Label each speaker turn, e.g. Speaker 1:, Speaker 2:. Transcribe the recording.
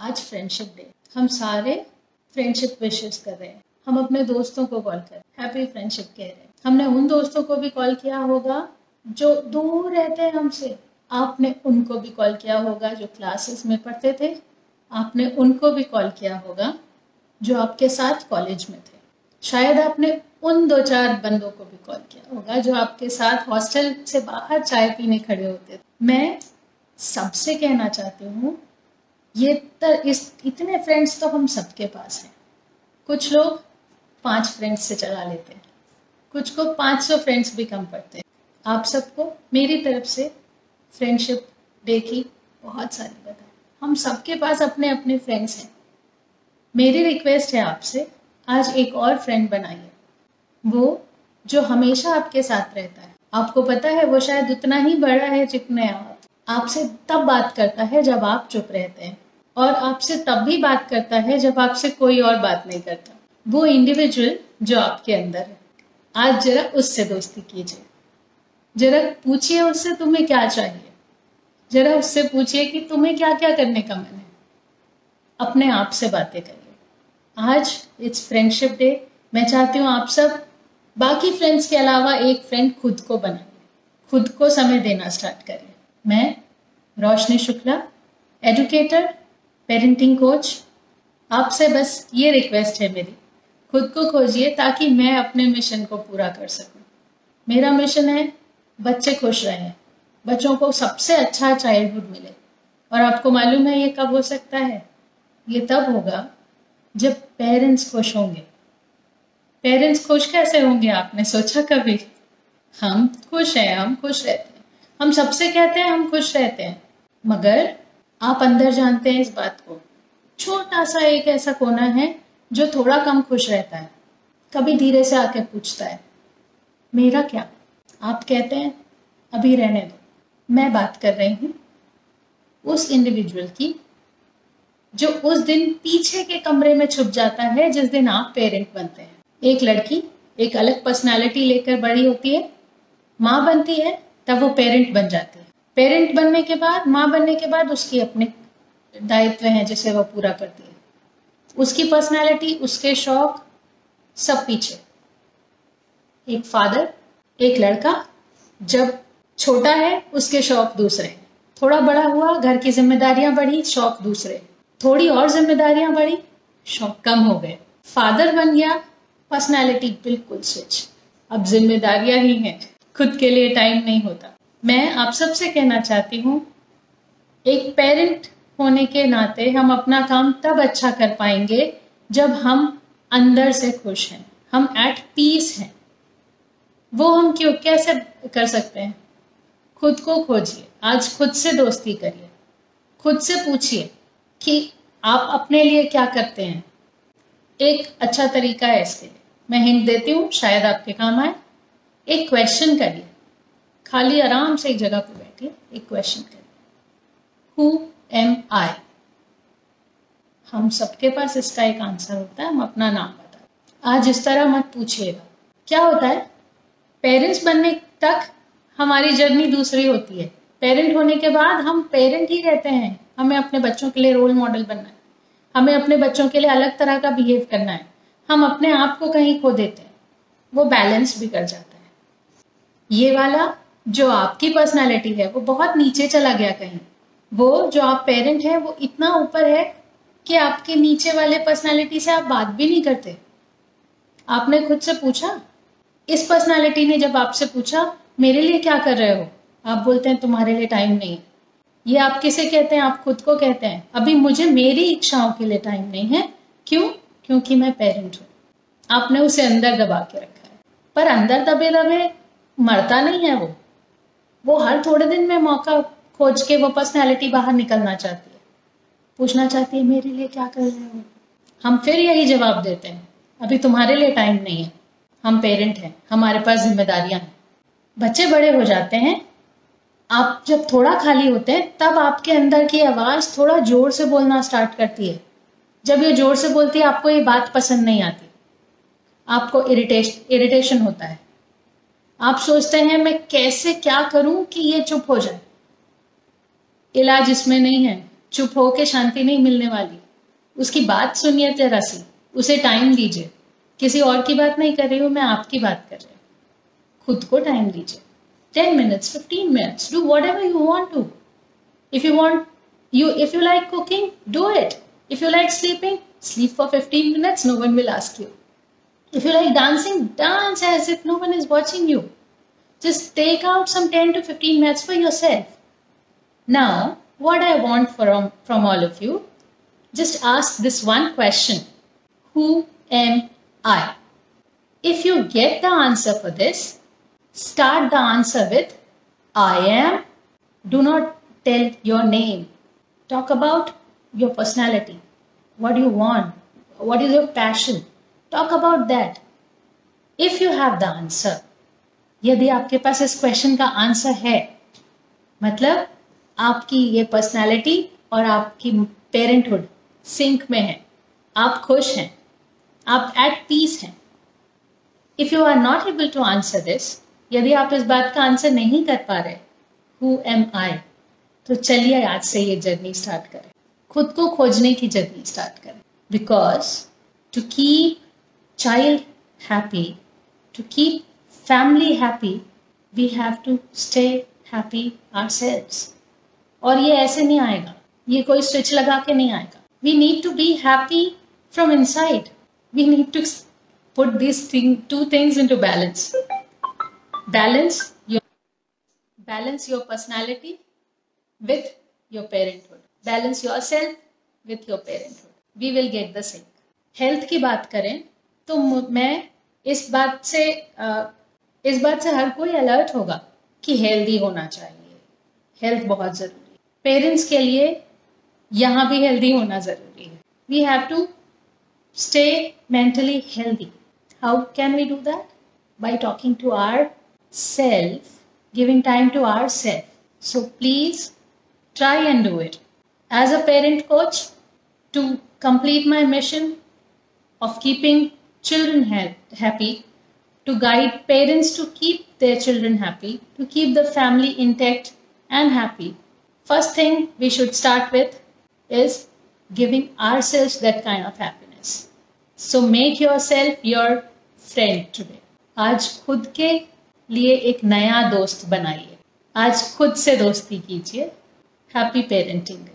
Speaker 1: आज friendship day हम सारे फ्रेंडशिप विशेष कर रहे हैं। हम अपने दोस्तों को कॉल कर हैप्पी फ्रेंडशिप कह रहे हैं। हमने उन दोस्तों को भी कॉल किया होगा जो दूर रहते हैं हमसे। आपने उनको भी कॉल किया होगा जो क्लासेस में पढ़ते थे। आपने उनको भी कॉल किया होगा जो आपके साथ कॉलेज में थे। शायद आपने उन दो चार बंदों को भी कॉल किया होगा जो आपके साथ हॉस्टल से बाहर चाय पीने खड़े होते थे। मैं सबसे कहना चाहती हूँ ये तर इस, इतने फ्रेंड्स तो हम सबके पास हैं। कुछ लोग पाँच फ्रेंड्स से चला लेते हैं। कुछ को पाँच सौ फ्रेंड्स भी कम पड़ते हैं। आप सबको मेरी तरफ़ से फ्रेंडशिप डे की बहुत सारी बधाई हम सबके पास अपने अपने फ्रेंड्स हैं। मेरी रिक्वेस्ट है आपसे, आज एक और फ्रेंड बनाइए। वो जो हमेशा आपके साथ रहता है। आपको पता है, वो शायद उतना ही बड़ा है जितने आप। आपसे तब बात करता है जब आप चुप रहते हैं। और आपसे तब भी बात करता है जब आपसे कोई और बात नहीं करता। वो इंडिविजुअल जो आपके अंदर है। आज जरा उससे दोस्ती कीजिए। जरा पूछिए उससे, तुम्हें क्या चाहिए? जरा उससे पूछिए कि, तुम्हें क्या क्या करने का मन है? अपने आप से बातें करिए। आज इट्स फ्रेंडशिप डे मैं चाहती हूँ आप सब बाकी फ्रेंड्स के अलावा एक फ्रेंड खुद को बनाइए। खुद को समय देना स्टार्ट करिए। मैं Roshni Shukla educator parenting coach आपसे बस ये रिक्वेस्ट है मेरी। खुद को खोजिए ताकि मैं अपने मिशन को पूरा कर सकूँ। मेरा मिशन है, बच्चे खुश रहें। बच्चों को सबसे अच्छा चाइल्डहुड मिले। और आपको मालूम है ये कब हो सकता है? ये तब होगा, जब पेरेंट्स खुश होंगे। पेरेंट्स खुश कैसे होंगे, आपने सोचा कभी? हम खुश हैं, हम खुश रहते हैं। हम सबसे कहते हैं, हम खुश रहते हैं। मगर आप अंदर जानते हैं इस बात को। छोटा सा एक ऐसा कोना है जो थोड़ा कम खुश रहता है, कभी धीरे से आके पूछता है, मेरा क्या? आप कहते हैं, अभी रहने दो, मैं बात कर रही हूँ। उस इंडिविजुअल की, जो उस दिन पीछे के कमरे में छुप जाता है, जिस दिन आप पेरेंट बनते हैं। एक लड़की, एक अलग पर्सनालिटी लेकर बड़ी होती है, माँ बनती है, तब वो पेरेंट बन जाती है। पेरेंट बनने के बाद, माँ बनने के बाद उसकी अपने दायित्व हैं, जिसे वह पूरा करती है। उसकी पर्सनैलिटी उसके शौक, सब पीछे। एक फादर एक लड़का, जब छोटा है, उसके शौक दूसरे थोड़ा बड़ा हुआ, घर की जिम्मेदारियाँ बढ़ी, शौक दूसरे थोड़ी और जिम्मेदारियाँ बढ़ी, शौक कम हो गए। फादर बन गया पर्सनैलिटी बिल्कुल स्विच अब जिम्मेदारियाँ ही हैं, खुद के लिए टाइम नहीं होता। मैं आप सबसे कहना चाहती हूँ, एक पेरेंट होने के नाते हम अपना काम तब अच्छा कर पाएँगे जब हम अंदर से खुश हैं, हम एट पीस हैं। वो हम क्यों, कैसे कर सकते हैं? खुद को खोजिए, आज खुद से दोस्ती करिए, खुद से पूछिए कि आप अपने लिए क्या करते हैं। एक अच्छा तरीका है इसके लिए। मैं हिंट देती हूँ, शायद आपके काम आए। एक क्वेश्चन करिए। खाली आराम से एक जगह पर बैठे एक क्वेश्चन करिए हु एम आई हम सबके पास इसका एक आंसर होता है, हम अपना नाम बता आज इस तरह मत पूछिएगा। क्या होता है? पेरेंट्स बनने तक हमारी जर्नी दूसरी होती है। पेरेंट होने के बाद हम पेरेंट ही रहते हैं। हमें अपने बच्चों के लिए रोल मॉडल बनना है। हमें अपने बच्चों के लिए अलग तरह का बिहेव करना है। हम अपने आप को कहीं खो देते हैं। वो बैलेंस भी कर जाता है। ये वाला जो आपकी पर्सनालिटी है, वो बहुत नीचे चला गया कहीं। वो जो आप पेरेंट है, वो इतना ऊपर है कि आपके नीचे वाले पर्सनालिटी से आप बात भी नहीं करते। आपने खुद से पूछा? इस पर्सनालिटी ने जब आपसे पूछा, मेरे लिए क्या कर रहे हो? आप बोलते हैं, तुम्हारे लिए टाइम नहीं। ये आप किसे कहते हैं? आप खुद को कहते हैं। अभी मुझे मेरी इच्छाओं के लिए टाइम नहीं है। क्यों? क्योंकि मैं पेरेंट हूँ। आपने उसे अंदर दबा के रखा है। पर अंदर दबे दबे मरता नहीं है वो। वो हर थोड़े दिन में मौका खोज के वो पर्सनैलिटी बाहर निकलना चाहती है। पूछना चाहती है, मेरे लिए क्या कर रहे हो? हम फिर यही जवाब देते हैं, अभी तुम्हारे लिए टाइम नहीं है। हम पेरेंट हैं, हमारे पास जिम्मेदारियाँ हैं। बच्चे बड़े हो जाते हैं। आप जब थोड़ा खाली होते हैं, तब आपके अंदर की आवाज़ थोड़ा ज़ोर से बोलना स्टार्ट करती है। जब ये ज़ोर से बोलती है, आपको ये बात पसंद नहीं आती। आपको इरिटेश इरिटेशन होता है। आप सोचते हैं, मैं कैसे क्या करूँ कि ये चुप हो जाए? इलाज इसमें नहीं है। चुप हो के शांति नहीं मिलने वाली। उसकी बात सुनिए जरा सी। उसे टाइम दीजिए। किसी और की बात नहीं कर रही हूँ, मैं आपकी बात कर रही हूँ। खुद को टाइम दीजिए। Ten minutes fifteen minutes do whatever you want to if you want you, if you like cooking, do it if you like sleeping, sleep for 15 minutes, no one will ask you if you like dancing dance as if no one is watching you just take out some 10 to 15 minutes for yourself now what i want from um, from all of you just ask this one question Who am I? If you get the answer for this, start the answer with I am. Do not tell your name. Talk about your personality. What do you want? What is your passion? Talk about that if you have the answer यदि आपके पास इस question का answer है मतलब आपकी ये personality और आपकी पेरेंटहुड सिंक में है। आप खुश हैं। आप एट पीस हैं। If you are not able to answer this यदि आप इस बात का आंसर नहीं कर पा रहे हु एम आई तो चलिए आज से ये जर्नी स्टार्ट करें। खुद को खोजने की जर्नी स्टार्ट करें। Because to keep child happy to keep family happy we have to stay happy or और ये ऐसे नहीं आएगा ये कोई स्विच लगा के नहीं आएगा we need to be happy from inside we need to put these thing, two things into balance. Balance your balance your personality with your parenthood. Balance yourself with your parenthood. We will get the same. Health की बात करें तो मैं इस बात से इस बात से हर कोई अलर्ट होगा कि हेल्दी होना चाहिए। हेल्थ बहुत ज़रूरी पेरेंट्स के लिए यहाँ भी हेल्दी होना ज़रूरी है। We have to stay mentally healthy how can we do that by talking to our self giving time to our self so please try and do it as a parent coach to complete my mission of keeping children happy, to guide parents to keep their children happy, to keep the family intact and happy. First thing we should start with is giving ourselves that kind of happiness. So make yourself your friend today आज खुद के लिए एक नया दोस्त बनाइए आज खुद से दोस्ती कीजिए हैप्पी पेरेंटिंग